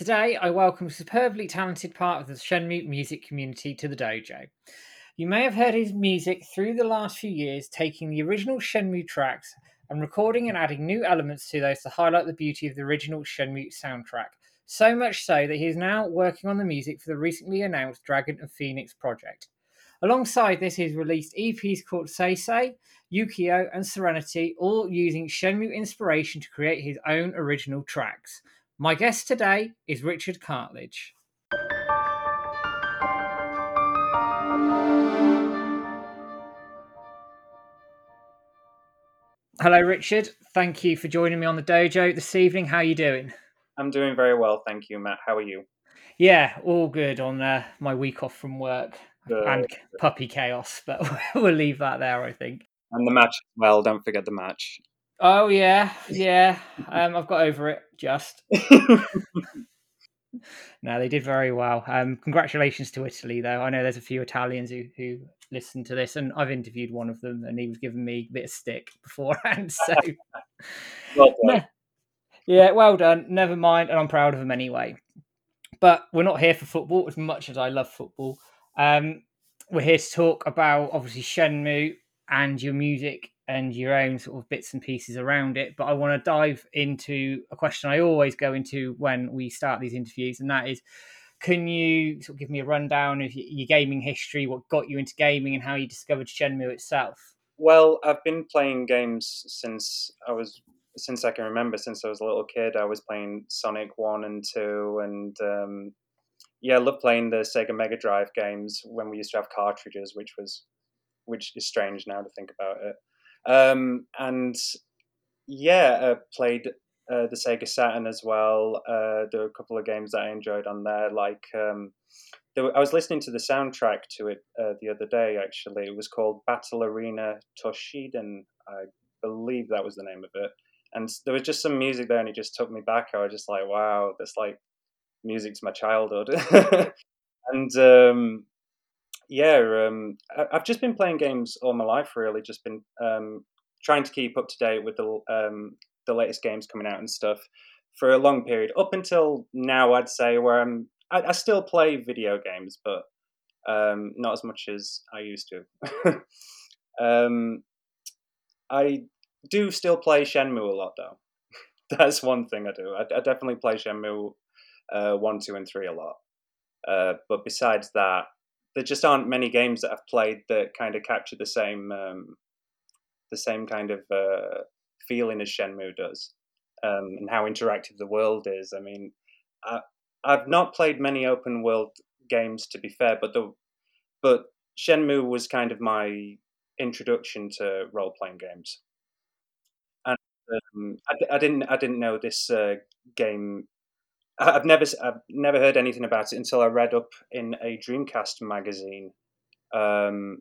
Today, I welcome a superbly talented part of the Shenmue music community to the dojo. You may have heard his music through the last few years, taking the original Shenmue tracks and recording and adding new elements to those to highlight the beauty of the original Shenmue soundtrack. So much so that he is now working on the music for the recently announced Dragon of Phoenix project. Alongside this, he's released EPs called Seisei, Yukio, and Serenity, all using Shenmue inspiration to create his own original tracks. My guest today is Richard Cartledge. Hello, Richard. Thank you for joining me on the dojo this evening. How are you doing? I'm doing very well, thank you, Matt. How are you? Yeah, all good on uh, my week off from work Good. and puppy chaos, but we'll leave that there, I think. And the match as well. Don't forget the match. Oh yeah, yeah. Um, I've got over it. Just no, they did very well. Um, congratulations to Italy, though. I know there's a few Italians who who listen to this, and I've interviewed one of them, and he was giving me a bit of stick beforehand. So, well no, yeah, well done. Never mind, and I'm proud of him anyway. But we're not here for football as much as I love football. Um, we're here to talk about obviously Shenmue and your music and your own sort of bits and pieces around it. But I want to dive into a question I always go into when we start these interviews, and that is can you sort of give me a rundown of your gaming history, what got you into gaming, and how you discovered Shenmue itself? Well, I've been playing games since I was since I can remember. Since I was a little kid, I was playing Sonic One and Two, and um, yeah, I love playing the Sega Mega Drive games when we used to have cartridges, which was which is strange now to think about it. Um, and yeah, I played uh, the Sega Saturn as well. Uh, there were a couple of games that I enjoyed on there. Like um, there were, I was listening to the soundtrack to it uh, the other day. Actually, it was called Battle Arena Toshinden. I believe that was the name of it. And there was just some music there, and it just took me back. I was just like, "Wow, that's like music my childhood." and um, yeah, um, I've just been playing games all my life. Really, just been um, trying to keep up to date with the um, the latest games coming out and stuff for a long period up until now. I'd say where I'm, I, I still play video games, but um, not as much as I used to. um, I do still play Shenmue a lot, though. That's one thing I do. I, I definitely play Shenmue uh, one, two, and three a lot. Uh, but besides that, there just aren't many games that I've played that kind of capture the same um, the same kind of uh, feeling as Shenmue does, um, and how interactive the world is. I mean, I, I've not played many open world games to be fair, but the but Shenmue was kind of my introduction to role playing games, and um, I, I, didn't I didn't know this uh, game I've never I've never heard anything about it until I read up in a Dreamcast magazine um,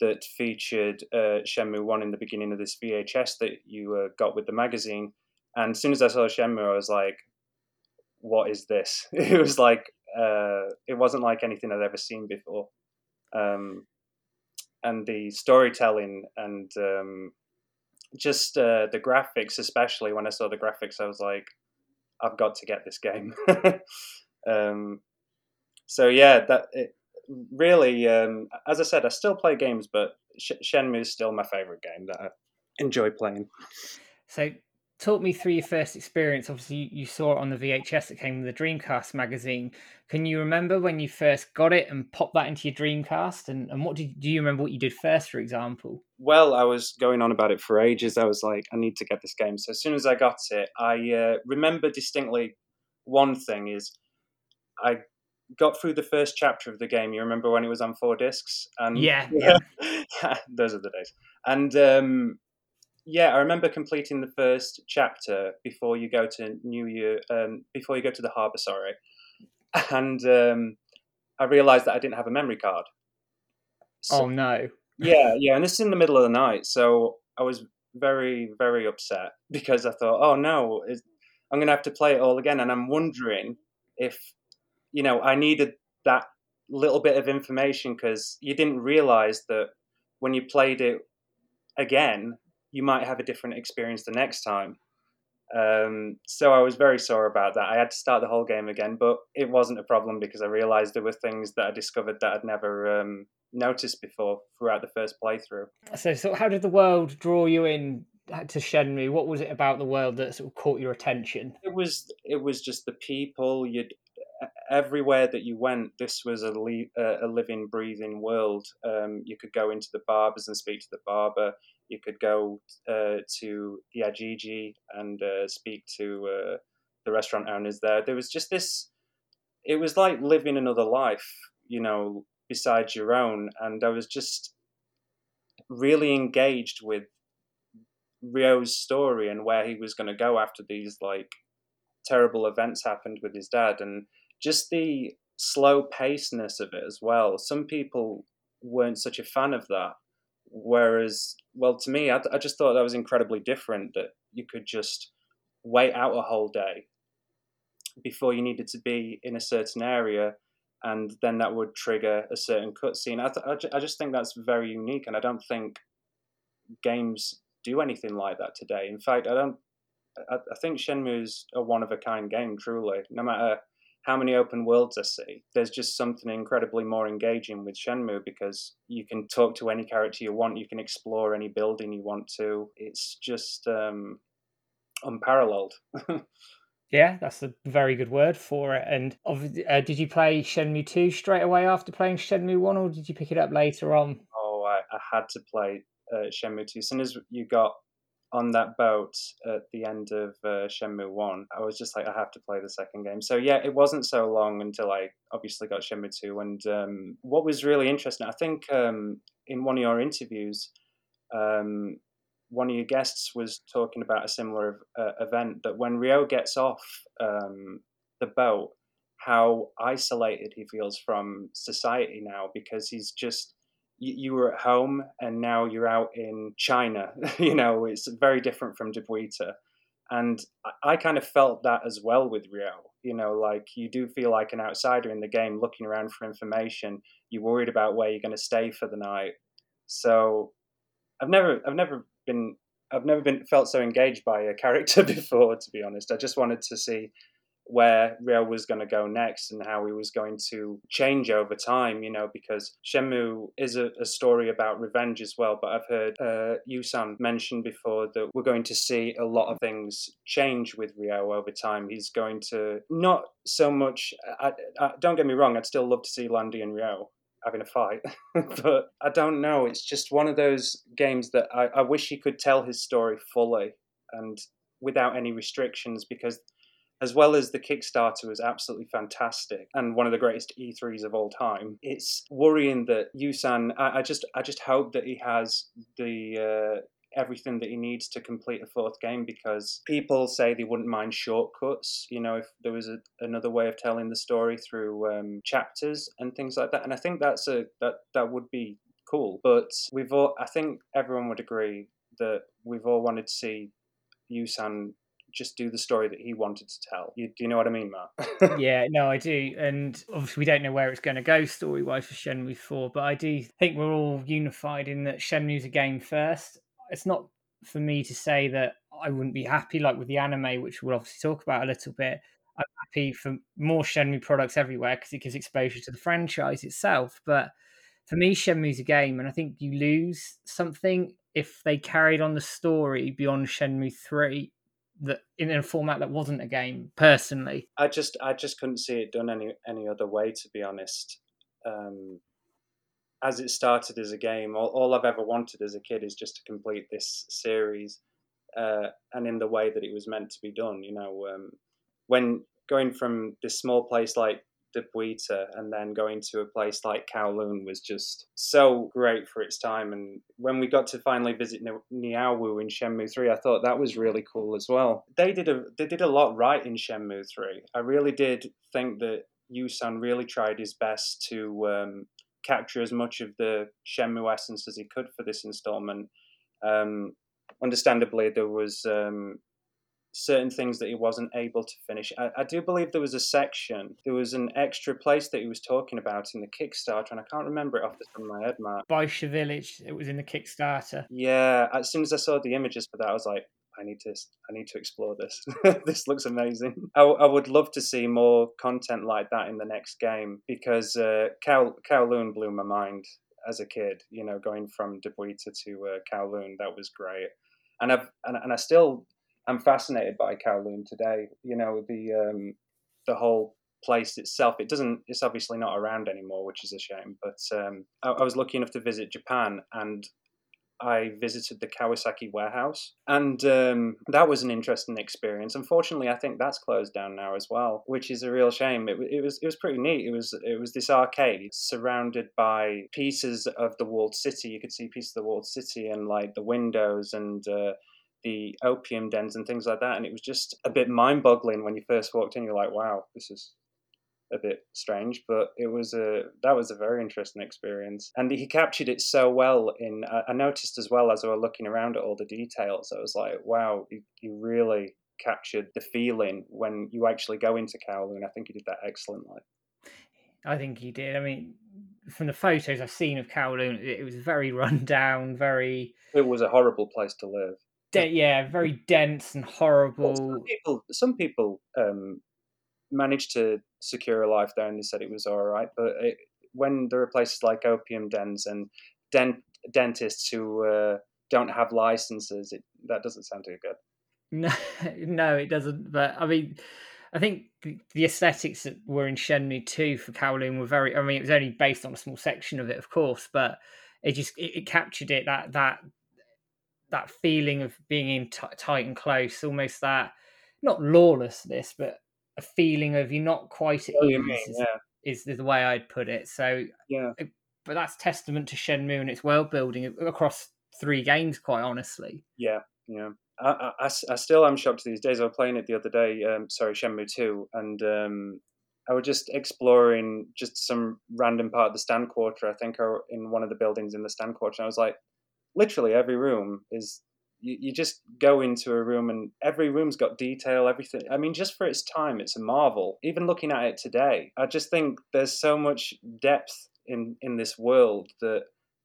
that featured uh, Shenmue One in the beginning of this VHS that you uh, got with the magazine. And as soon as I saw Shenmue, I was like, "What is this?" it was like uh, it wasn't like anything I'd ever seen before. Um, and the storytelling and um, just uh, the graphics, especially when I saw the graphics, I was like, I've got to get this game. um, so yeah, that it, really, um, as I said, I still play games, but Sh- Shenmue is still my favorite game that I enjoy playing. So talk me through your first experience. Obviously, you saw it on the VHS that came with the Dreamcast magazine. Can you remember when you first got it and popped that into your Dreamcast? And, and what did do you remember what you did first, for example? Well, I was going on about it for ages. I was like, I need to get this game. So as soon as I got it, I uh, remember distinctly one thing is I got through the first chapter of the game. You remember when it was on four discs? And yeah, yeah. those are the days. And um, yeah, I remember completing the first chapter before you go to New Year, um, before you go to the harbour. Sorry, and um, I realised that I didn't have a memory card. So, oh no! yeah, yeah, and this is in the middle of the night, so I was very, very upset because I thought, oh no, I'm going to have to play it all again, and I'm wondering if you know I needed that little bit of information because you didn't realise that when you played it again you might have a different experience the next time. Um, so I was very sore about that. I had to start the whole game again, but it wasn't a problem because I realized there were things that I discovered that I'd never um, noticed before throughout the first playthrough. So, so how did the world draw you in to Shenmue? What was it about the world that sort of caught your attention? It was it was just the people. You'd everywhere that you went, this was a, li- a living, breathing world. Um, you could go into the barbers and speak to the barber. You could go uh, to the Ajiichi and uh, speak to uh, the restaurant owners there. There was just this. It was like living another life, you know, besides your own. And I was just really engaged with Ryo's story and where he was going to go after these like terrible events happened with his dad and just the slow pacedness of it as well. Some people weren't such a fan of that. Whereas, well, to me, I, I just thought that was incredibly different that you could just wait out a whole day before you needed to be in a certain area and then that would trigger a certain cutscene. I, th- I just think that's very unique, and I don't think games do anything like that today. In fact, I don't. I, I think Shenmue's a one of a kind game, truly. No matter how many open worlds I see, there's just something incredibly more engaging with Shenmue because you can talk to any character you want, you can explore any building you want to. It's just um, unparalleled. yeah, that's a very good word for it. And uh, did you play Shenmue 2 straight away after playing Shenmue 1, or did you pick it up later on? Oh, I, I had to play uh, Shenmue 2. As soon as you got on that boat at the end of uh, Shenmue 1, I was just like, I have to play the second game. So, yeah, it wasn't so long until I obviously got Shenmue 2. And um, what was really interesting, I think um, in one of your interviews, um, one of your guests was talking about a similar uh, event that when Ryo gets off um, the boat, how isolated he feels from society now because he's just you, were at home and now you're out in China. you know, it's very different from Dobuita. And I, kind of felt that as well with Ryo. You know, like you do feel like an outsider in the game looking around for information. You're worried about where you're going to stay for the night. So I've never, I've never been, I've never been felt so engaged by a character before. To be honest, I just wanted to see where Ryo was going to go next and how he was going to change over time, you know, because Shenmue is a, a story about revenge as well. But I've heard uh, Yusan mention before that we're going to see a lot of things change with Ryo over time. He's going to not so much, I, I, don't get me wrong, I'd still love to see Lan Di and Ryo having a fight. but I don't know. It's just one of those games that I, I wish he could tell his story fully and without any restrictions because as well as the Kickstarter was absolutely fantastic and one of the greatest E3s of all time. It's worrying that Yusan. I, I just, I just hope that he has the. Uh, everything that he needs to complete a fourth game because people say they wouldn't mind shortcuts you know if there was a, another way of telling the story through um, chapters and things like that and i think that's a that that would be cool but we've all i think everyone would agree that we've all wanted to see yusan just do the story that he wanted to tell. You, do you know what I mean, Matt? yeah, no, I do. And obviously, we don't know where it's going to go story wise for Shenmue 4, but I do think we're all unified in that Shenmue's a game first. It's not for me to say that I wouldn't be happy, like with the anime, which we'll obviously talk about a little bit. I'm happy for more Shenmue products everywhere because it gives exposure to the franchise itself. But for me, Shenmue's a game, and I think you lose something if they carried on the story beyond Shenmue 3 that in a format that wasn't a game personally. I just i just couldn't see it done any any other way to be honest. Um, as it started as a game all, all i've ever wanted as a kid is just to complete this series uh, and in the way that it was meant to be done you know um, when going from this small place like Dobuita and then going to a place like Kowloon was just so great for its time. And when we got to finally visit Niaowu in Shenmue 3, I thought that was really cool as well. They did a they did a lot right in Shenmue 3. I really did think that Yusan really tried his best to um, capture as much of the Shenmue essence as he could for this installment. Um, understandably, there was um, certain things that he wasn't able to finish. I, I, do believe there was a section, there was an extra place that he was talking about in the Kickstarter, and I can't remember it off the top of my head, Matt. Baisha Village, it was in the Kickstarter. Yeah, as soon as I saw the images for that, I was like, I need to I need to explore this. this looks amazing. I, I, would love to see more content like that in the next game because uh, Kow, Kowloon blew my mind as a kid. You know, going from Dobuita to uh, Kowloon, that was great. And I've and, and I still I'm fascinated by Kowloon today. You know, the um, the whole place itself. It doesn't. It's obviously not around anymore, which is a shame. But um, I, I was lucky enough to visit Japan, and I visited the Kawasaki warehouse, and um, that was an interesting experience. Unfortunately, I think that's closed down now as well, which is a real shame. It, it, was it was pretty neat. It was it was this arcade surrounded by pieces of the walled city. You could see pieces of the walled city and like the windows and. Uh, the opium dens and things like that, and it was just a bit mind-boggling when you first walked in. You're like, "Wow, this is a bit strange, but it was a that was a very interesting experience, and he captured it so well. In I noticed as well as I was looking around at all the details, I was like, wow, you, he really captured the feeling when you actually go into Kowloon. I think he did that excellently. I think he did. I mean, from the photos I've seen of Kowloon, it was very run down, very. It was a horrible place to live. De- yeah, very dense and horrible. Some people, some people um, managed to secure a life there, and they said it was all right. But it, when there are places like opium dens and dent, dentists who uh, don't have licenses, it, that doesn't sound too good. No, no, it doesn't. But I mean, I think the aesthetics that were in Shenmue 2 for Kowloon were very. I mean, it was only based on a small section of it, of course, but it just it, it captured it that that that feeling of being in t- tight and close, almost that not lawlessness, but a feeling of you're not quite at ease. Mean, is, yeah. is, the way I'd put it. So yeah, but that's testament to Shenmue and its world building across three games. Quite honestly. Yeah, yeah. I, I, I still am shocked these days. I was playing it the other day. Um, sorry, Shenmue two, and um, I was just exploring just some random part of the stand quarter. I think, or in one of the buildings in the stand quarter. And I was like, literally every room is you, you just go into a room and every room's got detail, everything. I mean, just for its time, it's a marvel. Even looking at it today, I just think there's so much depth in in this world that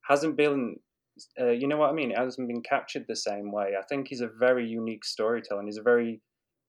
hasn't been uh, you know what I mean? It hasn't been captured the same way. I think he's a very unique storyteller. And he's a very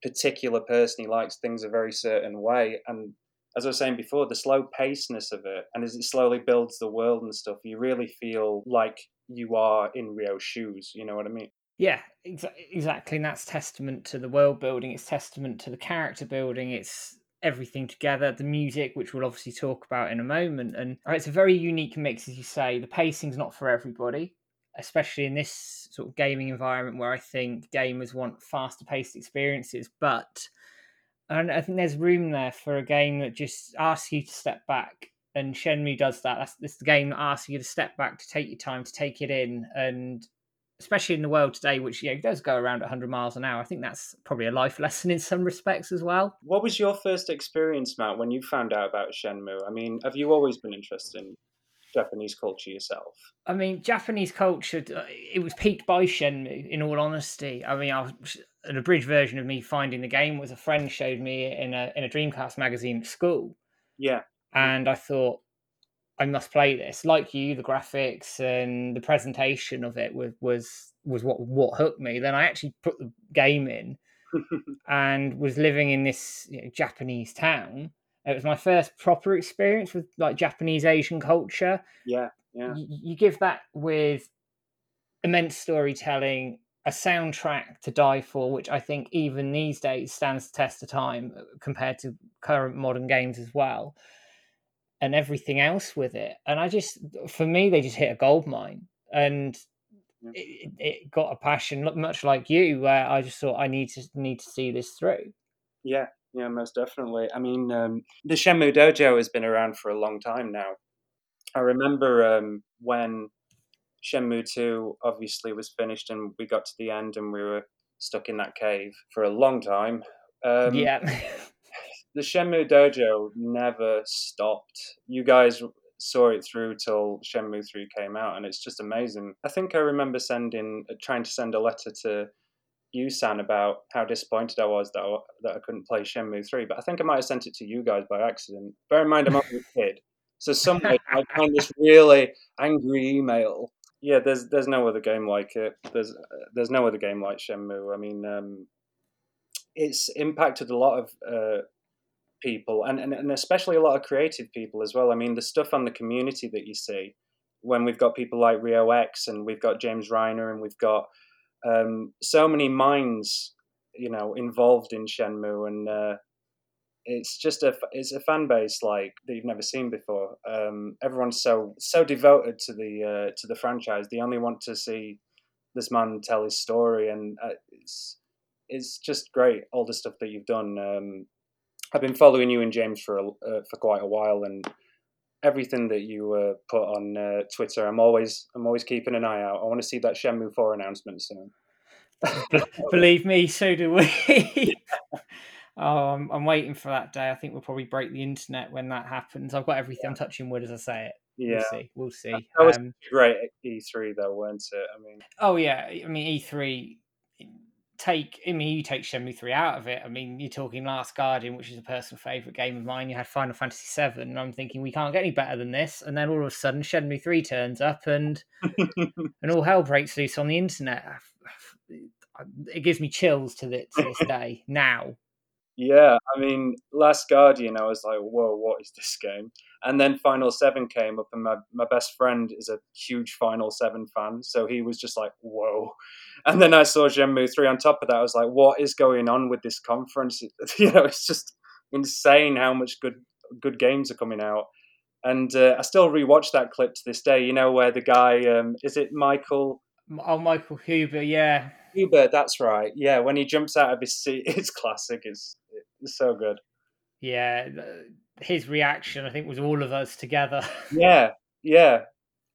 particular person. He likes things a very certain way. And as I was saying before, the slow pacedness of it, and as it slowly builds the world and stuff, you really feel like you are in Ryo's shoes. You know what I mean? Yeah, exa- exactly. And that's testament to the world building. It's testament to the character building. It's everything together. The music, which we'll obviously talk about in a moment, and uh, it's a very unique mix, as you say. The pacing's not for everybody, especially in this sort of gaming environment where I think gamers want faster paced experiences. But and I think there's room there for a game that just asks you to step back. And Shenmue does that. That's this the game that asks you to step back, to take your time, to take it in, and especially in the world today, which you know, does go around 100 miles an hour. I think that's probably a life lesson in some respects as well. What was your first experience, Matt, when you found out about Shenmue? I mean, have you always been interested in Japanese culture yourself? I mean, Japanese culture, uh, it was peaked by Shenmue, in all honesty. I mean, I was, an abridged version of me finding the game was a friend showed me in a, in a Dreamcast magazine at school. Yeah. And I thought, I must play this. Like you, the graphics and the presentation of it was was was what what hooked me. Then I actually put the game in and was living in this you know, Japanese town. It was my first proper experience with like Japanese Asian culture. Yeah, yeah. You, you give that with immense storytelling, a soundtrack to die for, which I think even these days stands the test of time uh, compared to current modern games as well and everything else with it. And I just, for me, they just hit a gold mine, and it, it got a passion, much like you, where I just thought I need to need to see this through. Yeah, yeah, most definitely. I mean, um, the Shenmue Dojo has been around for a long time now. I remember um, when Shenmue 2 obviously was finished and we got to the end and we were stuck in that cave for a long time. Um, yeah. the Shenmue Dojo never stopped. You guys saw it through till Shenmue 3 came out, and it's just amazing. I think I remember sending, uh, trying to send a letter to Yusan, about how disappointed I was that I, that I couldn't play Shenmue 3, but I think I might have sent it to you guys by accident. Bear in mind, I'm only a kid. So somewhere I find this really angry email Yeah, there's there's no other game like it. There's there's no other game like Shenmue. I mean, um, it's impacted a lot of uh, people, and, and and especially a lot of creative people as well. I mean, the stuff on the community that you see when we've got people like Rio X and we've got James Reiner and we've got um, so many minds, you know, involved in Shenmue, and uh, it's just a it's a fan base like that you've never seen before. Um, everyone's so so devoted to the uh, to the franchise. They only want to see this man tell his story, and uh, it's it's just great all the stuff that you've done. Um, I've been following you and James for a, uh, for quite a while, and everything that you uh, put on uh, Twitter, I'm always I'm always keeping an eye out. I want to see that Shenmue Four announcement soon. Believe me, so do we. oh, I'm, I'm, waiting for that day. I think we'll probably break the internet when that happens. I've got everything. Yeah. I'm touching wood as I say it. Yeah, we'll see. We'll see. That was um, great E3 though, weren't it? I mean, oh yeah. I mean E3 take I mean you take Shenmue 3 out of it. I mean you're talking Last Guardian, which is a personal favourite game of mine. You had Final Fantasy 7 and I'm thinking we can't get any better than this and then all of a sudden Shenmue 3 turns up and and all hell breaks loose on the internet. It gives me chills to, the, to this day now. Yeah, I mean, Last Guardian, I was like, whoa, what is this game? And then Final Seven came up, and my, my best friend is a huge Final Seven fan, so he was just like, whoa. And then I saw Shenmue 3 on top of that. I was like, what is going on with this conference? you know, it's just insane how much good good games are coming out. And uh, I still rewatch that clip to this day, you know, where the guy, um, is it Michael? Oh, Michael Huber, yeah. Huber, that's right. Yeah, when he jumps out of his seat, it's classic. It's, it's so good. Yeah, his reaction, I think, was all of us together. yeah, yeah.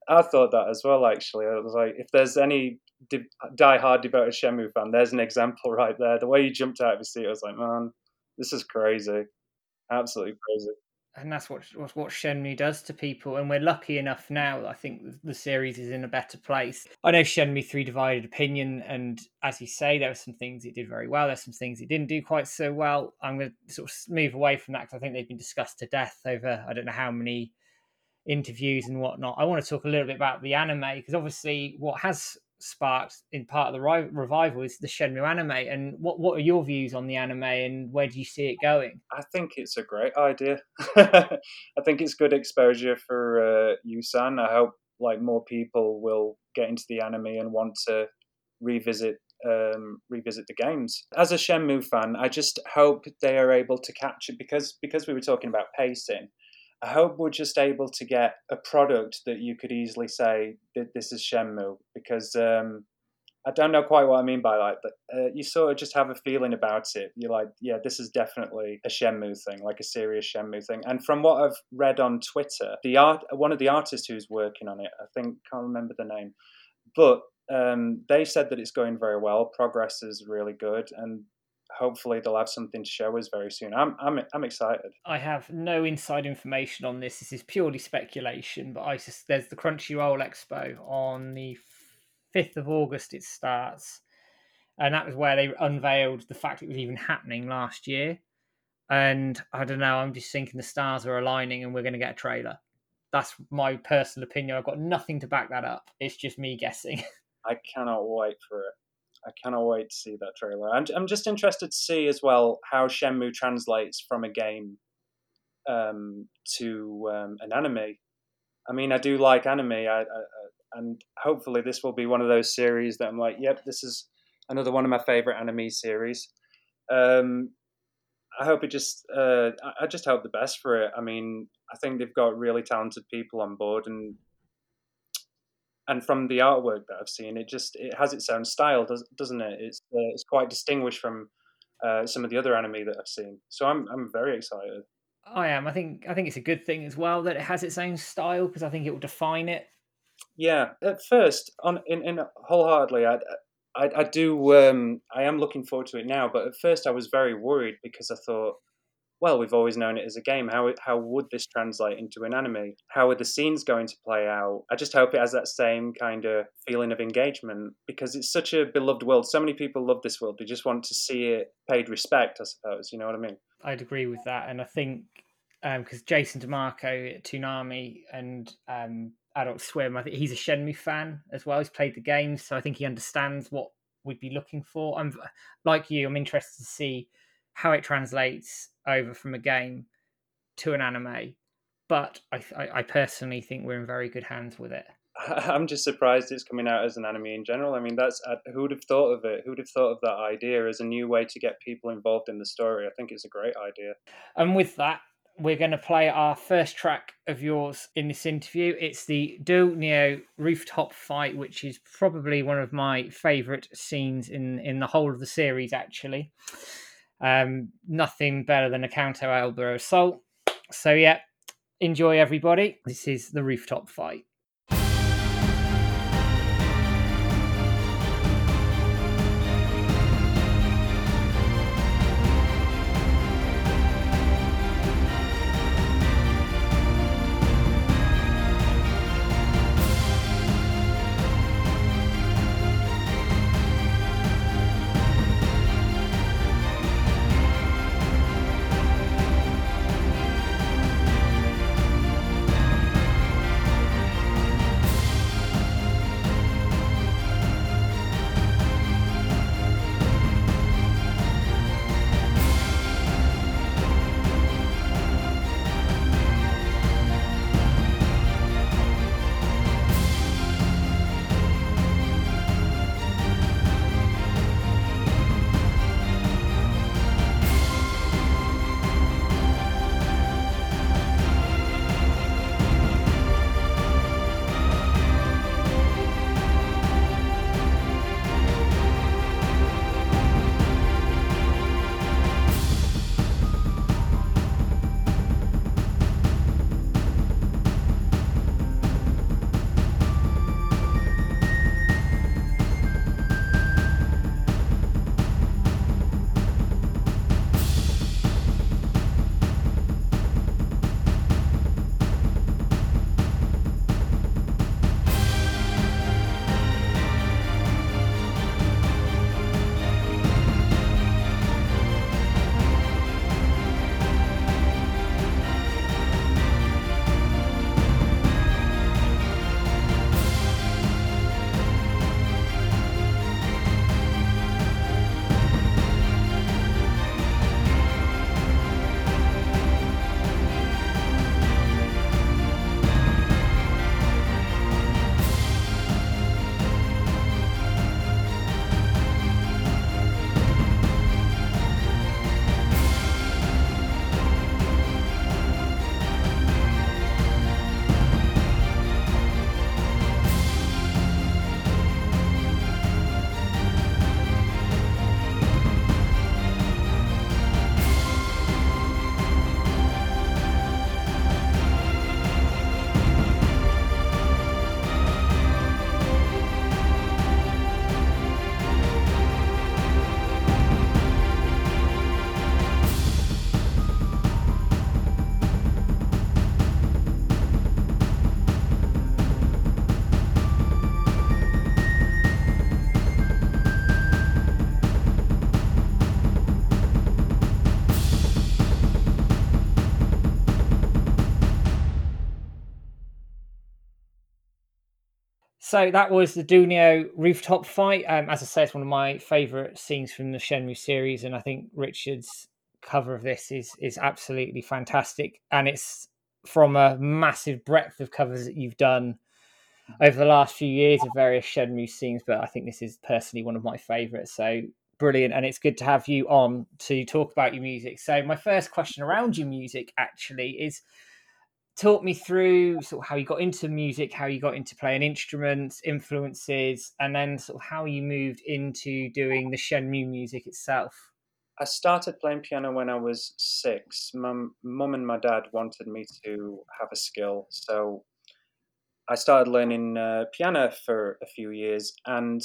I thought that as well, actually. I was like, if there's any die die-hard devoted Shenmue fan, there's an example right there. The way he jumped out of his seat, I was like, man, this is crazy. Absolutely crazy and that's what what Shenmue does to people. And we're lucky enough now. I think the series is in a better place. I know Shenmue three divided opinion, and as you say, there are some things it did very well. There's some things it didn't do quite so well. I'm going to sort of move away from that because I think they've been discussed to death over I don't know how many interviews and whatnot. I want to talk a little bit about the anime because obviously what has sparked in part of the revival is the Shenmue anime. And what what are your views on the anime, and where do you see it going? I think it's a great idea. I think it's good exposure for uh, Yusan. I hope like more people will get into the anime and want to revisit um, revisit the games. As a Shenmue fan, I just hope they are able to capture because because we were talking about pacing. I hope we're just able to get a product that you could easily say that this is Shenmue because um, I don't know quite what I mean by that, but uh, you sort of just have a feeling about it. You're like, yeah, this is definitely a Shenmue thing, like a serious Shenmue thing. And from what I've read on Twitter, the art, one of the artists who's working on it, I think can't remember the name, but um, they said that it's going very well. Progress is really good, and hopefully they'll have something to show us very soon. I'm I'm I'm excited. I have no inside information on this. This is purely speculation, but I just there's the Crunchyroll Expo on the fifth of August. It starts, and that was where they unveiled the fact it was even happening last year. And I don't know. I'm just thinking the stars are aligning, and we're going to get a trailer. That's my personal opinion. I've got nothing to back that up. It's just me guessing. I cannot wait for it. I cannot wait to see that trailer. I'm, I'm just interested to see as well how Shenmue translates from a game um, to um, an anime. I mean, I do like anime, I, I, and hopefully this will be one of those series that I'm like, yep, this is another one of my favorite anime series. Um, I hope it just, uh, I just hope the best for it. I mean, I think they've got really talented people on board, and and from the artwork that I've seen, it just it has its own style, does, doesn't it? It's uh, it's quite distinguished from uh, some of the other anime that I've seen. So I'm I'm very excited. I am. I think I think it's a good thing as well that it has its own style because I think it will define it. Yeah, at first, on in, in wholeheartedly, I, I I do um I am looking forward to it now. But at first, I was very worried because I thought well, we've always known it as a game. How how would this translate into an anime? How are the scenes going to play out? I just hope it has that same kind of feeling of engagement because it's such a beloved world. So many people love this world. They just want to see it paid respect, I suppose. You know what I mean? I'd agree with that, and I think because um, Jason DeMarco at Toonami and um, Adult Swim. I think he's a Shenmue fan as well. He's played the games, so I think he understands what we'd be looking for. I'm like you. I'm interested to see how it translates over from a game to an anime. But I, I, I personally think we're in very good hands with it. I'm just surprised it's coming out as an anime in general. I mean, that's who would have thought of it? Who would have thought of that idea as a new way to get people involved in the story? I think it's a great idea. And with that, we're going to play our first track of yours in this interview. It's the Dou Niu rooftop fight, which is probably one of my favourite scenes in in the whole of the series. Actually, um, nothing better than a counter elbow assault. So yeah, enjoy everybody. This is the rooftop fight. So that was the Dou Niu rooftop fight. Um, as I say, it's one of my favourite scenes from the Shenmue series, and I think Richard's cover of this is is absolutely fantastic. And it's from a massive breadth of covers that you've done over the last few years of various Shenmue scenes, but I think this is personally one of my favourites. So brilliant, and it's good to have you on to talk about your music. So my first question around your music actually is talk me through sort of how you got into music, how you got into playing instruments, influences, and then sort of how you moved into doing the Shenmue music itself. I started playing piano when I was six. Mum, mum and my dad wanted me to have a skill, so I started learning uh, piano for a few years, and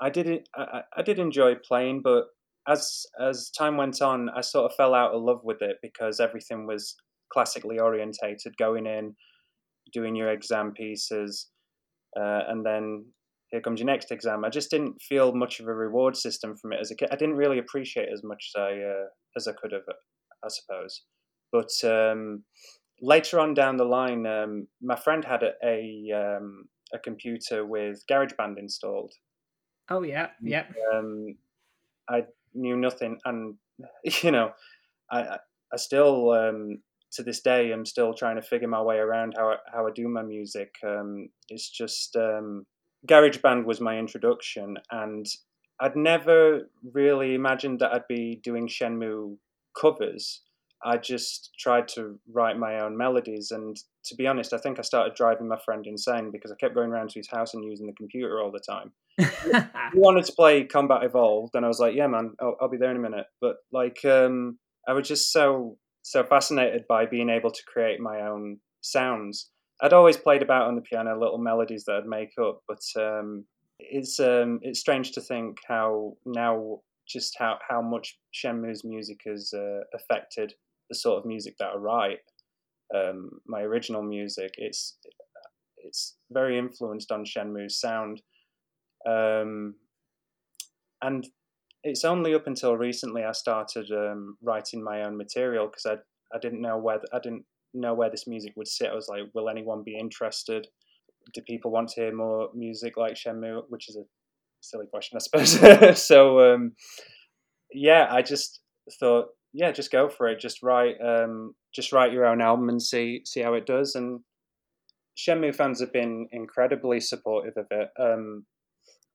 I did I, I did enjoy playing, but as as time went on, I sort of fell out of love with it because everything was classically orientated, going in, doing your exam pieces, uh, and then here comes your next exam. I just didn't feel much of a reward system from it as a kid. I didn't really appreciate as much as I uh, as I could have, I suppose. But um, later on down the line, um, my friend had a a, um, a computer with GarageBand installed. Oh yeah, yeah. Um, I knew nothing, and you know, I I still um, to this day I'm still trying to figure my way around how I, how I do my music. Um, it's just um, GarageBand was my introduction, and I'd never really imagined that I'd be doing Shenmue covers. I just tried to write my own melodies, and to be honest, I think I started driving my friend insane because I kept going around to his house and using the computer all the time. he wanted to play Combat Evolved, and I was like, "Yeah, man, I'll, I'll be there in a minute." But like, um, I was just so so fascinated by being able to create my own sounds. I'd always played about on the piano little melodies that I'd make up, but um, it's um, it's strange to think how now just how how much Shenmue's music has uh, affected the sort of music that I write. Um, my original music, it's it's very influenced on Shenmue's sound, um, and it's only up until recently I started um, writing my own material because I I didn't know where I didn't know where this music would sit. I was like, will anyone be interested? Do people want to hear more music like Shenmue? Which is a silly question, I suppose. so um, yeah, I just thought yeah, just go for it. Just write, um, just write your own album and see see how it does. And Shenmue fans have been incredibly supportive of it. Um,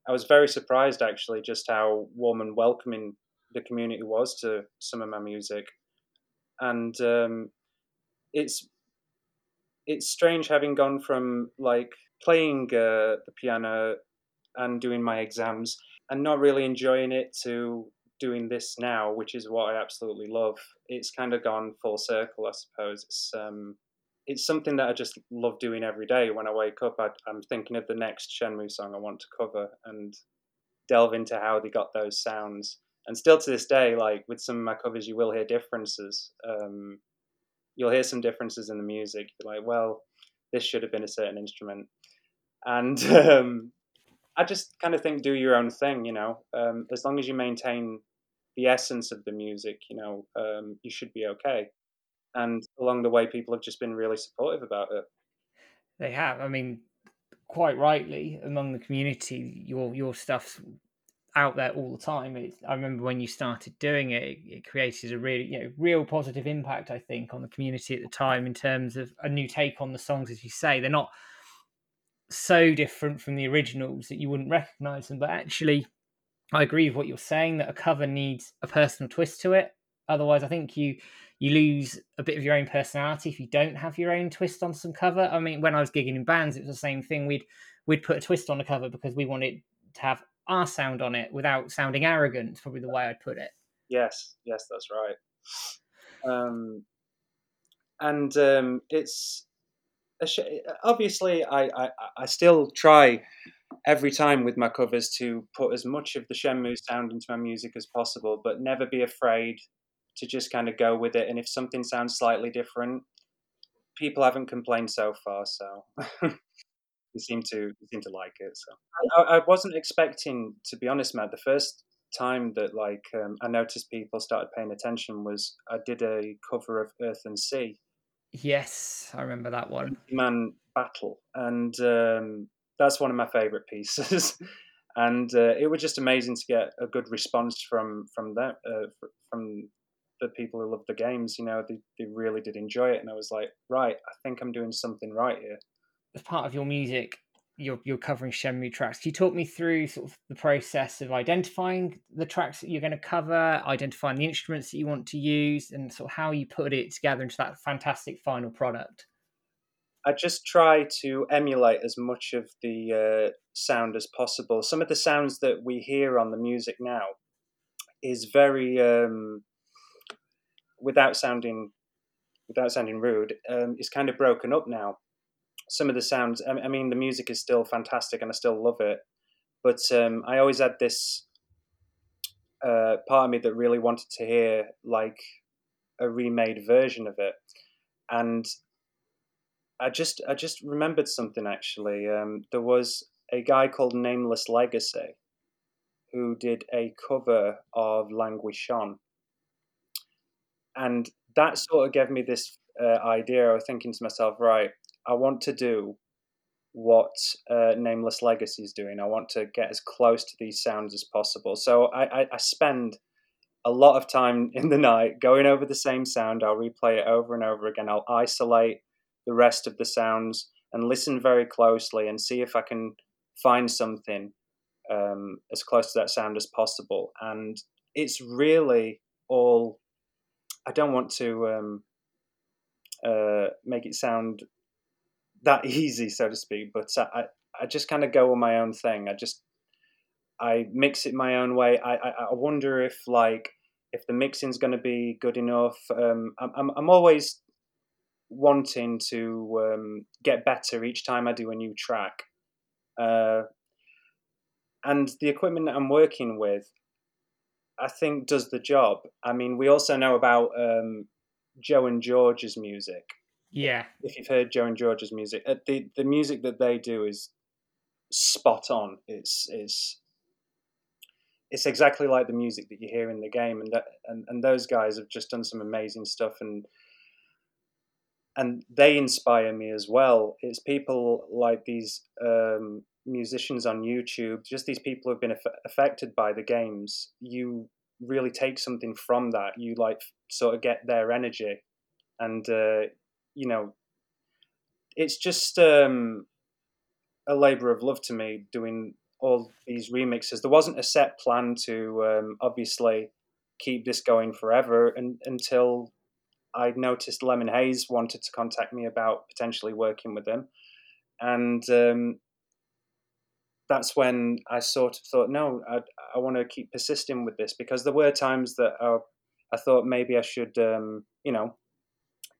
I was very surprised actually, just how warm and welcoming the community was to some of my music, and um, it's it's strange having gone from like playing uh, the piano and doing my exams and not really enjoying it to doing this now, which is what I absolutely love. It's kind of gone full circle, I suppose. It's um, it's something that I just love doing every day. When I wake up, I, am thinking of the next Shenmue song I want to cover and delve into how they got those sounds. And still to this day, like with some of my covers, you will hear differences. Um, you'll hear some differences in the music. You're like, well, this should have been a certain instrument. And um, I just kind of think do your own thing, you know. Um, as long as you maintain the essence of the music, you know, um, you should be okay. And along the way, people have just been really supportive about it. They have. I mean, quite rightly, among the community, your your stuff's out there all the time. It, I remember when you started doing it, it, it, created a really, you know, real positive impact. I think on the community at the time in terms of a new take on the songs, as you say, they're not so different from the originals that you wouldn't recognize them, but actually I agree with what you're saying that a cover needs a personal twist to it. Otherwise, I think you you lose a bit of your own personality if you don't have your own twist on some cover. I mean, when I was gigging in bands, it was the same thing. We'd we'd put a twist on a cover because we wanted to have our sound on it without sounding arrogant. Probably the way I'd put it. Yes, yes, that's right. Um, and um, it's obviously I, I I still try every time with my covers to put as much of the Shenmue sound into my music as possible, but never be afraid to just kind of go with it. And if something sounds slightly different, people haven't complained so far, so they seem to they seem to like it. So I, I, wasn't expecting, to be honest, Matt. The first time that like um, I noticed people started paying attention was I did a cover of Earth and Sea. Yes, I remember that one. Man battle, and um, that's one of my favorite pieces. and uh, it was just amazing to get a good response from from that uh, from the people who love the games. You know, they, they really did enjoy it, and I was like, right, I think I'm doing something right here. As part of your music, you're you're covering Shenmue tracks. Can you talk me through sort of the process of identifying the tracks that you're going to cover, identifying the instruments that you want to use, and sort of how you put it together into that fantastic final product? I just try to emulate as much of the uh, sound as possible. Some of the sounds that we hear on the music now is very, um, without sounding, without sounding rude, um, is kind of broken up now. Some of the sounds, I mean, the music is still fantastic and I still love it, but um, I always had this uh, part of me that really wanted to hear like a remade version of it, and I just I just remembered something actually. Um, there was a guy called Nameless Legacy who did a cover of Languishon, and that sort of gave me this uh, idea. Was thinking to myself, right, I want to do what uh, Nameless Legacy is doing. I want to get as close to these sounds as possible. So I, I, I spend a lot of time in the night going over the same sound. I'll replay it over and over again. I'll isolate the rest of the sounds and listen very closely and see if I can find something um, as close to that sound as possible. And it's really all. I don't want to um, uh, make it sound that easy, so to speak, but I, I just kind of go on my own thing. I just I mix it my own way. I I, I wonder if like if the mixing's going to be good enough. Um, I'm, I'm always wanting to um, get better each time I do a new track. Uh, and the equipment that I'm working with, I think, does the job. I mean, we also know about um, Joe and George's music. Yeah. If you've heard Joe and George's music, uh, the the music that they do is spot on. It's it's it's exactly like the music that you hear in the game, and that and, and those guys have just done some amazing stuff, and and they inspire me as well. It's people like these um, musicians on YouTube, just these people who've been aff- affected by the games. You really take something from that. You like sort of get their energy, and uh, you know, it's just um, a labor of love to me doing all these remixes. There wasn't a set plan to um, obviously keep this going forever, and until I noticed Lemon Haze wanted to contact me about potentially working with them, and um, that's when I sort of thought, no, I, I want to keep persisting with this because there were times that I, I thought maybe I should, um, you know,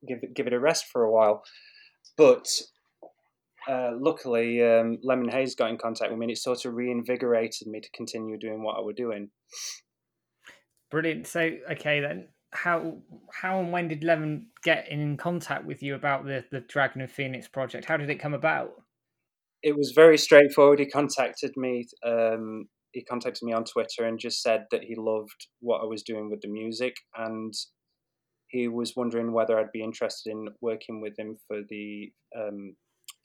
give it, give it a rest for a while, but uh, luckily, um, Lemon Haze got in contact with me, and it sort of reinvigorated me to continue doing what I was doing. Brilliant. So, okay then, how how and when did Lemon get in contact with you about the the Dragon and Phoenix project? How did it come about? It was very straightforward. He contacted me. Um, he contacted me on Twitter and just said that he loved what I was doing with the music, and he was wondering whether I'd be interested in working with him for the um,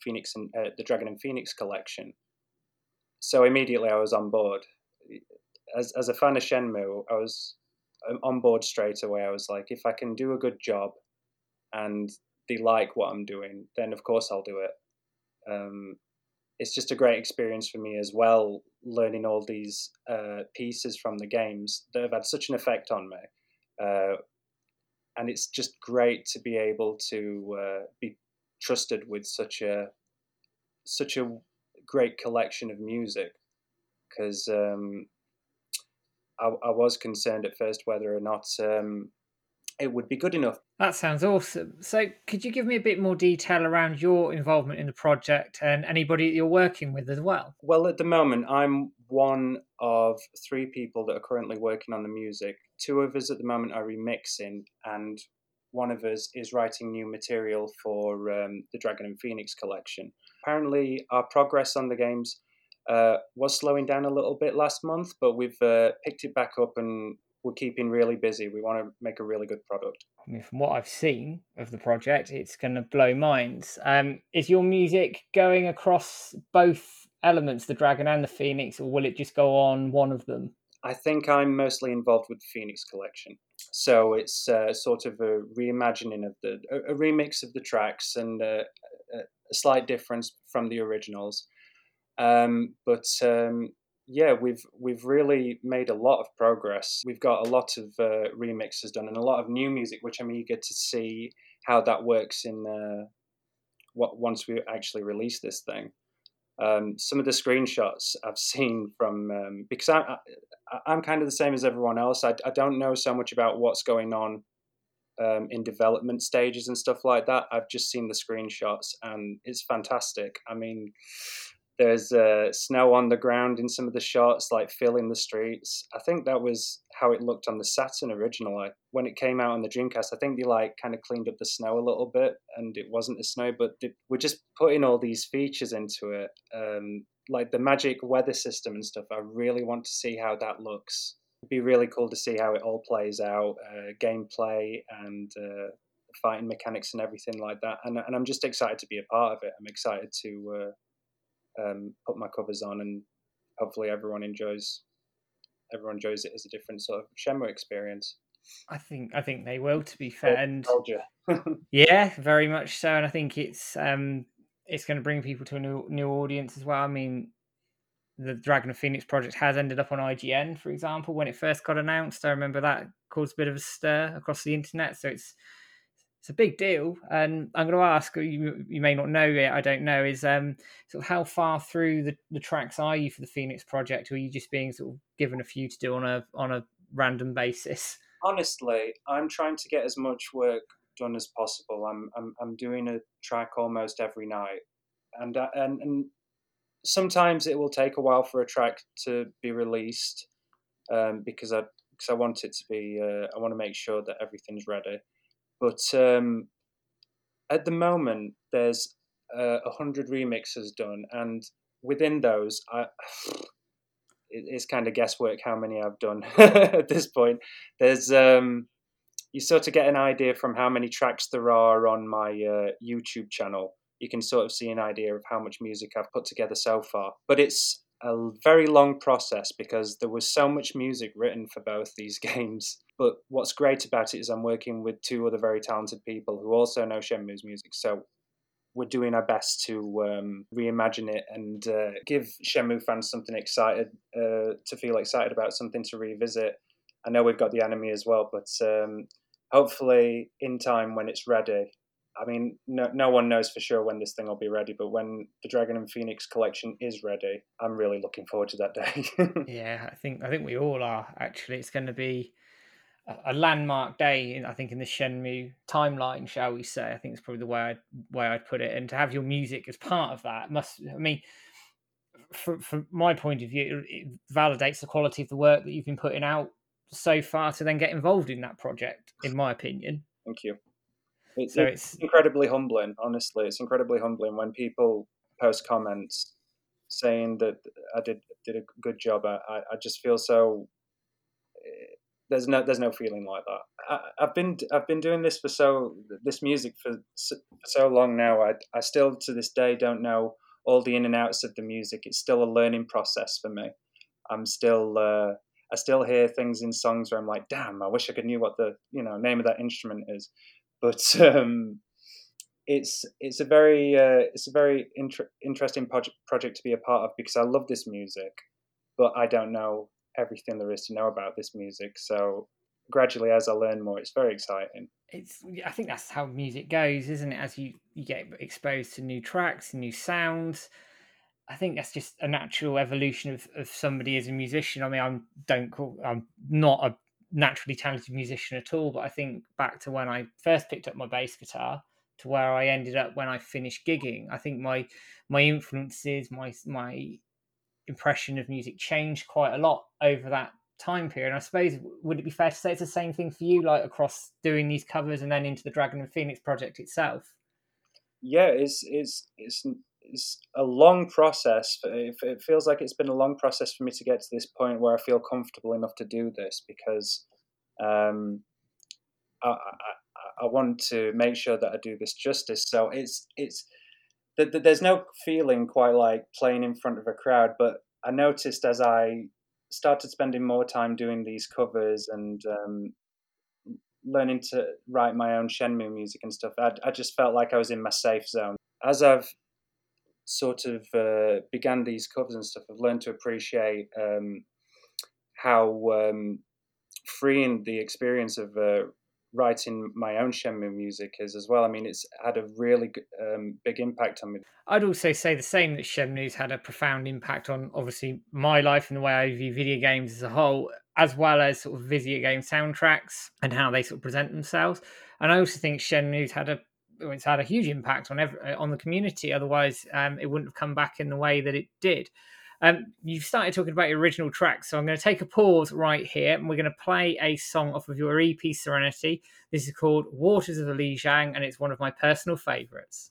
Phoenix and uh, the Dragon and Phoenix collection. So immediately I was on board. As as a fan of Shenmue, I was um, on board straight away. I was like, if I can do a good job, and they like what I'm doing, then of course I'll do it. Um, it's just a great experience for me as well, learning all these uh, pieces from the games that have had such an effect on me. Uh, and it's just great to be able to uh, be trusted with such a such a great collection of music because um, I, I, was concerned at first whether or not um, it would be good enough. That sounds awesome. So, could you give me a bit more detail around your involvement in the project and anybody that you're working with as well? Well, at the moment, I'm one of three people that are currently working on the music. Two of us at the moment are remixing, and one of us is writing new material for um, the Dragon and Phoenix collection. Apparently, our progress on the games uh, was slowing down a little bit last month, but we've uh, picked it back up and we're keeping really busy. We want to make a really good product. I mean, from what I've seen of the project, it's going to blow minds. Um, is your music going across both elements, the Dragon and the Phoenix, or will it just go on one of them? I think I'm mostly involved with the Phoenix collection. So it's uh, sort of a reimagining of the, a, a remix of the tracks and uh, a, a, slight difference from the originals. Um, but um, yeah, we've we've really made a lot of progress. We've got a lot of uh, remixes done and a lot of new music, which I'm eager to see how that works in uh, what once we actually release this thing. Um, some of the screenshots I've seen from um, because I, I'm kind of the same as everyone else. I, I don't know so much about what's going on um, in development stages and stuff like that. I've just seen the screenshots and it's fantastic. I mean, there's uh, snow on the ground in some of the shots, like filling the streets. I think that was how it looked on the Saturn originally. When it came out on the Dreamcast, I think they like kind of cleaned up the snow a little bit, and it wasn't the snow, but they, we're just putting all these features into it. Um, like the magic weather system and stuff. I really want to see how that looks It'd be really cool to see how it all plays out, uh, gameplay and uh, fighting mechanics and everything like that. And, and I'm just excited to be a part of it. I'm excited to uh, um, put my covers on and hopefully everyone enjoys everyone enjoys it as a different sort of Shenmue experience. I think I think they will. To be fair, and yeah, very much so. And I think it's um, it's going to bring people to a new new audience as well. I mean, the Dragon of Phoenix project has ended up on IGN, for example, when it first got announced. I remember that caused a bit of a stir across the internet. So it's it's a big deal. And I'm going to ask you, you may not know yet, I don't know, is um, sort of how far through the, the tracks are you for the Phoenix project, or are you just being sort of given a few to do on a on a random basis? Honestly, I'm trying to get as much work done as possible. I'm I'm, I'm doing a track almost every night, and uh, and and sometimes it will take a while for a track to be released um, because I because I want it to be uh, I want to make sure that everything's ready. But um, at the moment, there's uh, a uh, hundred remixes done, and within those, I, it, it's kind of guesswork how many I've done at this point. There's um, you sort of get an idea from how many tracks there are on my uh, YouTube channel. You can sort of see an idea of how much music I've put together so far. But it's a very long process because there was so much music written for both these games. But what's great about it is I'm working with two other very talented people who also know Shenmue's music. So we're doing our best to um, reimagine it and uh, give Shenmue fans something excited uh, to feel excited about, something to revisit. I know we've got the enemy as well, but um, hopefully in time when it's ready, I mean, no, no one knows for sure when this thing will be ready, but when the Dragon and Phoenix collection is ready, I'm really looking forward to that day. yeah, I think I think we all are. Actually, it's going to be a, a landmark day. In, I think in the Shenmue timeline, shall we say? I think it's probably the way I'd, way I'd put it. And to have your music as part of that must. I mean, from from my point of view, it validates the quality of the work that you've been putting out so far to then get involved in that project. In my opinion. Thank you. It's, so it's, it's incredibly humbling, honestly. It's incredibly humbling when people post comments saying that I did did a good job. I, I just feel so. Eh, there's no there's no feeling like that. I, have been I've been doing this for so this music for so, for so long now. I I still to this day don't know all the in and outs of the music. It's still a learning process for me. I'm still uh, I still hear things in songs where I'm like, damn, I wish I could knew what the you know name of that instrument is but um, it's it's a very uh, it's a very inter- interesting project project to be a part of because I love this music, but I don't know everything there is to know about this music. So gradually, as I learn more, it's very exciting. It's I think that's how music goes, isn't it? As you you get exposed to new tracks, new sounds. I think that's just a natural evolution of, of somebody as a musician. I mean, I'm don't call I'm not a naturally talented musician at all, but I think back to when I first picked up my bass guitar to where I ended up when I finished gigging. I think my my influences, my my impression of music changed quite a lot over that time period. And I suppose would it be fair to say it's the same thing for you, like across doing these covers and then into the Dragon and Phoenix project itself? Yeah, it's it's it's it's a long process. It feels like it's been a long process for me to get to this point where I feel comfortable enough to do this because um, I, I, I, want to make sure that I do this justice. So it's it's there's no feeling quite like playing in front of a crowd, but I noticed as I started spending more time doing these covers and um, learning to write my own Shenmue music and stuff, I, I just felt like I was in my safe zone. As I've sort of uh, began these covers and stuff, I've learned to appreciate um, how um, freeing the experience of uh, writing my own Shenmue music is as well. I mean, it's had a really um, big impact on me. I'd also say the same that Shenmue's had a profound impact on obviously my life and the way I view video games as a whole, as well as sort of video game soundtracks and how they sort of present themselves. And I also think Shenmue's had a it's had a huge impact on every, on the community. Otherwise, um, it wouldn't have come back in the way that it did. Um, you've started talking about your original track, so I'm going to take a pause right here, and we're going to play a song off of your EP Serenity. This is called Waters of the Lijiang, and it's one of my personal favourites.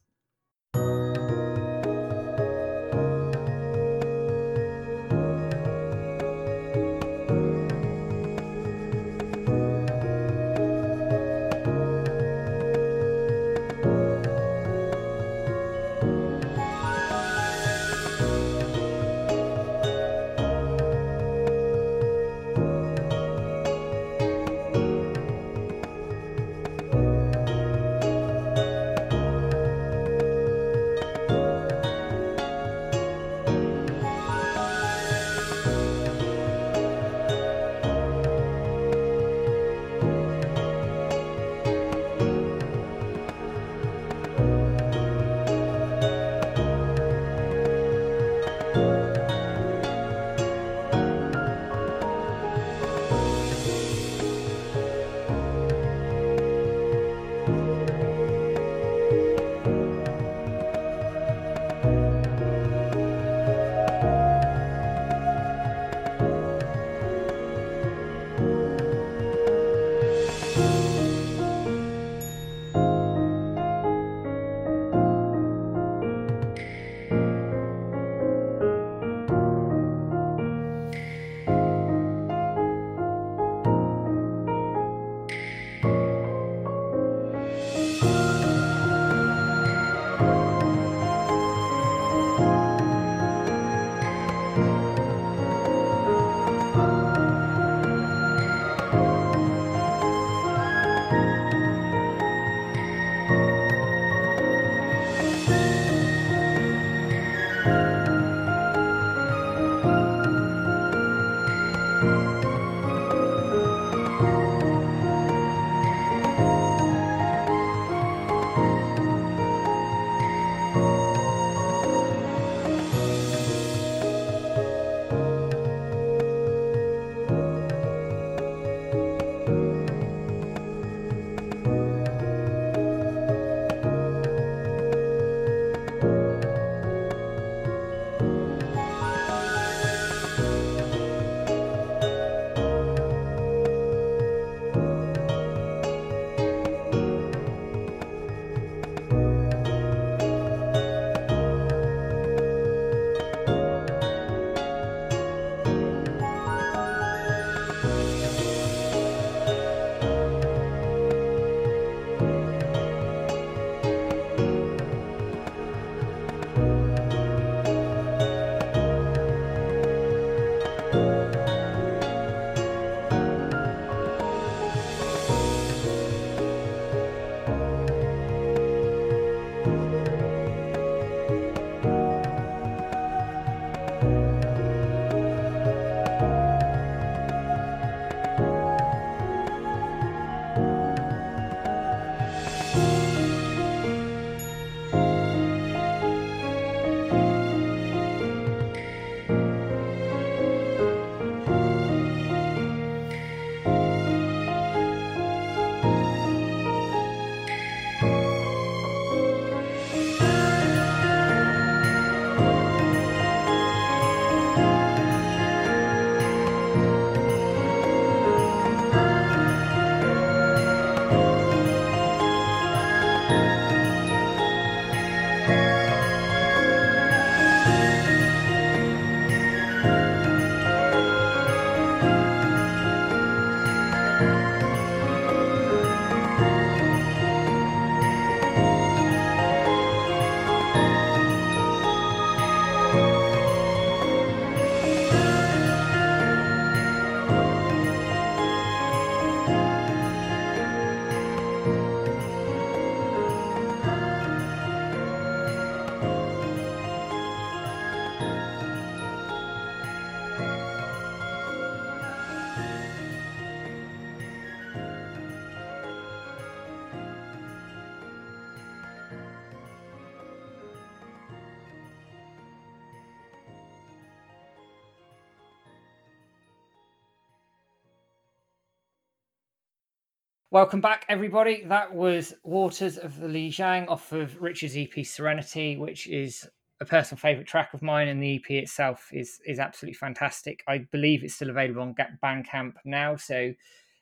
Welcome back, everybody. That was Waters of the Lijiang off of Richard's EP Serenity, which is a personal favourite track of mine, and the EP itself is is absolutely fantastic. I believe it's still available on Bandcamp now, so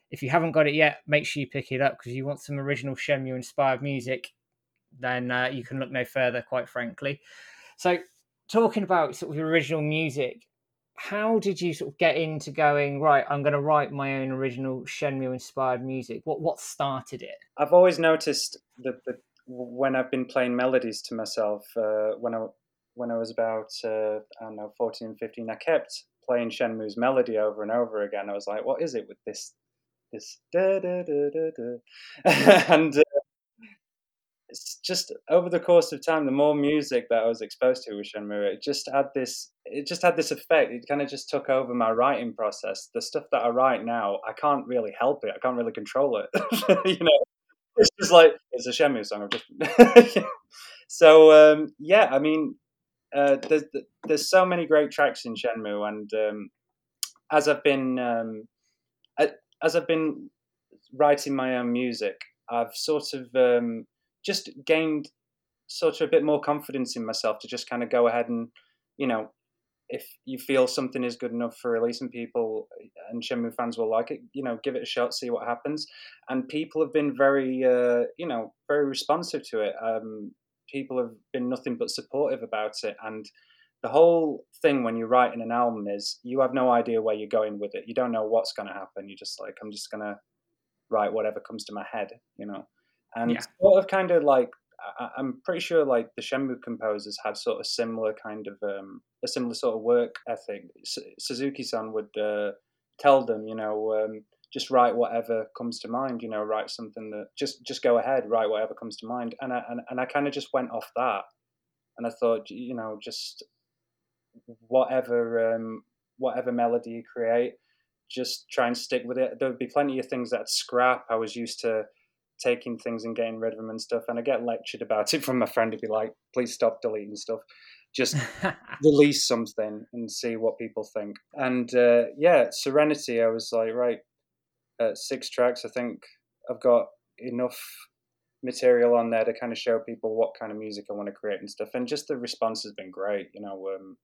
if you haven't got it yet, make sure you pick it up because you want some original Shenmue inspired music. Then uh, you can look no further, quite frankly. So, talking about sort of original music, how did you sort of get into going right i'm going to write my own original shenmue inspired music what what started it? I've always noticed that, that when i've been playing melodies to myself uh, when i when i was about uh, i don't know 14 15 i kept playing shenmue's melody over and over again. I was like what is it with this this da da da da da? And uh, it's just over the course of time, the more music that I was exposed to with Shenmue, it just had this, it just had this effect. It kind of just took over my writing process. The stuff that I write now, I can't really help it. I can't really control it. you know, it's just like it's a Shenmue song. Just... so um, yeah, I mean, uh, there's there's so many great tracks in Shenmue, and um, as I've been um, as I've been writing my own music, I've sort of um, just gained sort of a bit more confidence in myself to just kind of go ahead and, you know, if you feel something is good enough for releasing people and Shenmue fans will like it, you know, give it a shot, see what happens. And people have been very, uh, you know, very responsive to it. Um, people have been nothing but supportive about it. And the whole thing when you're writing an album is you have no idea where you're going with it. You don't know what's going to happen. You're just like, I'm just going to write whatever comes to my head, you know and yeah. sort of kind of like I, am pretty sure like the Shenmue composers had sort of similar kind of um, a similar sort of work ethic. Suzuki-san would uh, tell them, you know, um, just write whatever comes to mind. You know, write something that just just go ahead, write whatever comes to mind. And I and, and I kind of just went off that, and I thought, you know, just whatever um, whatever melody you create, just try and stick with it. There would be plenty of things that scrap. I was used to taking things and getting rid of them and stuff. And I get lectured about it from my friend to be like, please stop deleting stuff. Just release something and see what people think. And uh, yeah, Serenity, I was like, right, uh, six tracks. I think I've got enough material on there to kind of show people what kind of music I want to create and stuff. And just the response has been great. You know, um,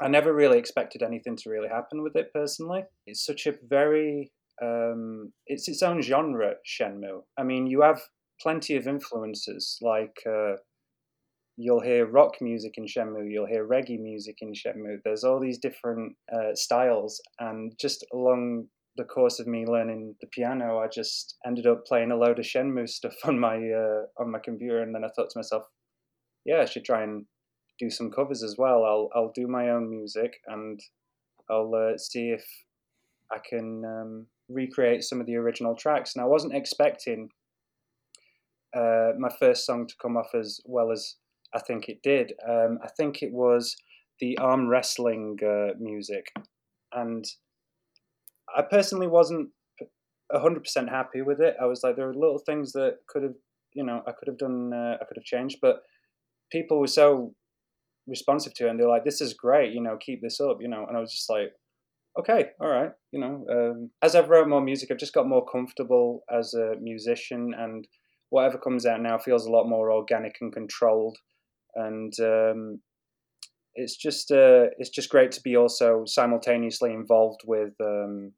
I never really expected anything to really happen with it personally. It's such a very um, it's its own genre, Shenmue. I mean, you have plenty of influences, like uh, you'll hear rock music in Shenmue, you'll hear reggae music in Shenmue. There's all these different uh, styles, and just along the course of me learning the piano, I just ended up playing a load of Shenmue stuff on my uh, on my computer, and then I thought to myself, yeah, I should try and do some covers as well. I'll I'll do my own music, and I'll uh, see if I can um, recreate some of the original tracks. And I wasn't expecting uh, my first song to come off as well as I think it did. Um, I think it was the arm wrestling uh, music, and I personally wasn't hundred percent happy with it. I was like, there were little things that could have, you know, I could have done, uh, I could have changed, but people were so responsive to it, and they're like, "This is great, you know, keep this up," you know, and I was just like, okay, all right. You know, um, as I've wrote more music, I've just got more comfortable as a musician, and whatever comes out now feels a lot more organic and controlled. And um, it's just uh, it's just great to be also simultaneously involved with um,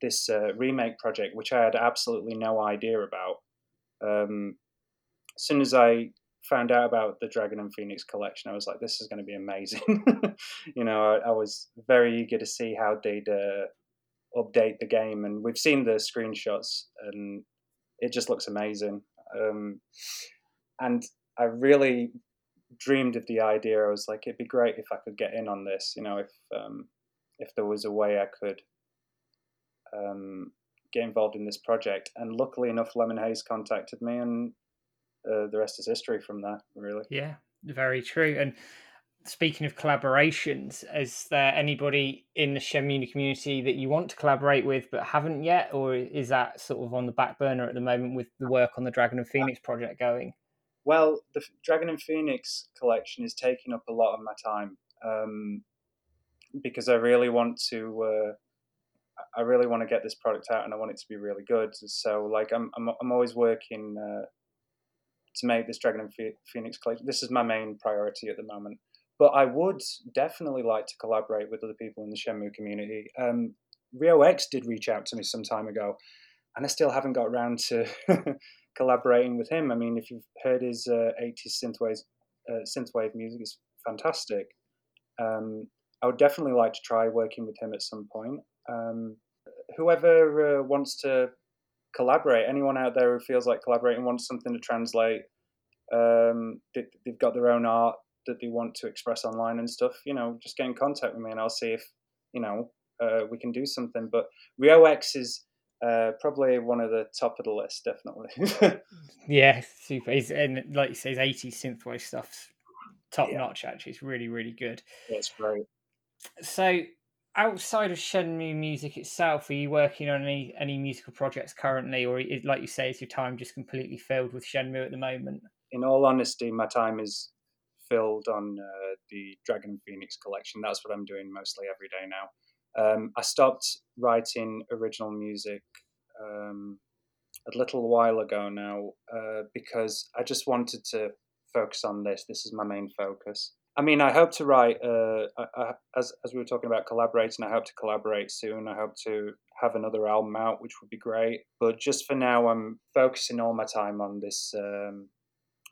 this uh, remake project, which I had absolutely no idea about. Um, as soon as I found out about the Dragon and Phoenix collection, I was like, this is going to be amazing. you know, I, I, was very eager to see how they'd uh, update the game, and we've seen the screenshots, and it just looks amazing. Um, and I really dreamed of the idea. I was like, it'd be great if I could get in on this. You know, if um, if there was a way I could um, get involved in this project. And luckily enough, Lemon Haze contacted me, and uh, the rest is history from there, really. Yeah, very true. And speaking of collaborations, is there anybody in the Shenmue community that you want to collaborate with but haven't yet, or is that sort of on the back burner at the moment with the work on the Dragon and Phoenix project going? Well, the Dragon and Phoenix collection is taking up a lot of my time um, because I really want to. Uh, I really want to get this product out and I want it to be really good. So like I'm I'm I'm always working uh, to make this Dragon and Phoenix collection. This is my main priority at the moment. But I would definitely like to collaborate with other people in the Shenmue community. Um, Rio X did reach out to me some time ago, and I still haven't got around to collaborating with him. I mean, if you've heard his uh, 80s synthwave, uh, synthwave music, it's fantastic. Um, I would definitely like to try working with him at some point. Um, whoever uh, wants to collaborate, anyone out there who feels like collaborating, wants something to translate, um, they, have got their own art that they want to express online and stuff, you know, just get in contact with me and I'll see if, you know, uh, we can do something. But Rio X is uh, probably one of the top of the list, definitely. yeah, super. He's, and like you say, his 80s synthwave stuff's top yeah. notch, actually. It's really, really good. Yeah, it's great. So, outside of Shenmue music itself, are you working on any any musical projects currently, or is, like you say, is your time just completely filled with Shenmue at the moment? In all honesty, my time is filled on uh, the Dragon Phoenix collection. That's what I'm doing mostly every day now. Um, I stopped writing original music um, a little while ago now uh, because I just wanted to focus on this. This is my main focus. I mean, I hope to write, uh, I, I, as, as we were talking about collaborating, I hope to collaborate soon. I hope to have another album out, which would be great. But just for now, I'm focusing all my time on this um,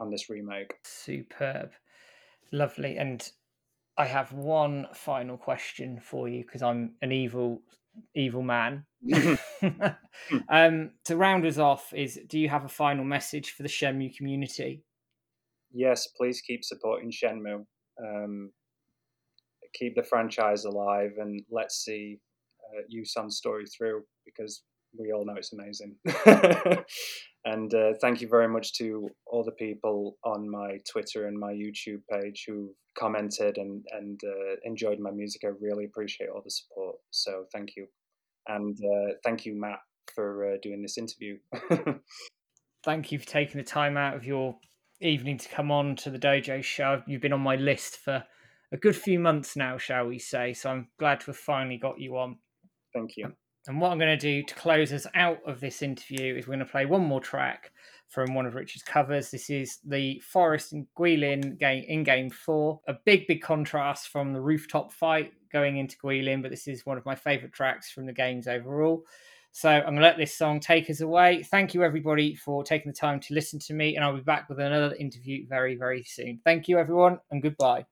on this remake. Superb, lovely. And I have one final question for you because I'm an evil, evil man. um, to round us off, is do you have a final message for the Shenmue community? Yes, please keep supporting Shenmue um, keep the franchise alive, and let's see uh, Yusan's story through because we all know it's amazing. and uh, thank you very much to all the people on my Twitter and my YouTube page who commented and and uh, enjoyed my music. I really appreciate all the support. So thank you, and uh, thank you, Matt, for uh, doing this interview. thank you for taking the time out of your evening to come on to the Dojo show. You've been on my list for a good few months now, shall we say? So I'm glad to have finally got you on. Thank you. Um, and what I'm going to do to close us out of this interview is we're going to play one more track from one of Richard's covers. This is the Forest and Guilin game in game four. A big, big contrast from the rooftop fight going into Guilin, but this is one of my favourite tracks from the games overall. So I'm going to let this song take us away. Thank you, everybody, for taking the time to listen to me, and I'll be back with another interview very, very soon. Thank you, everyone, and goodbye.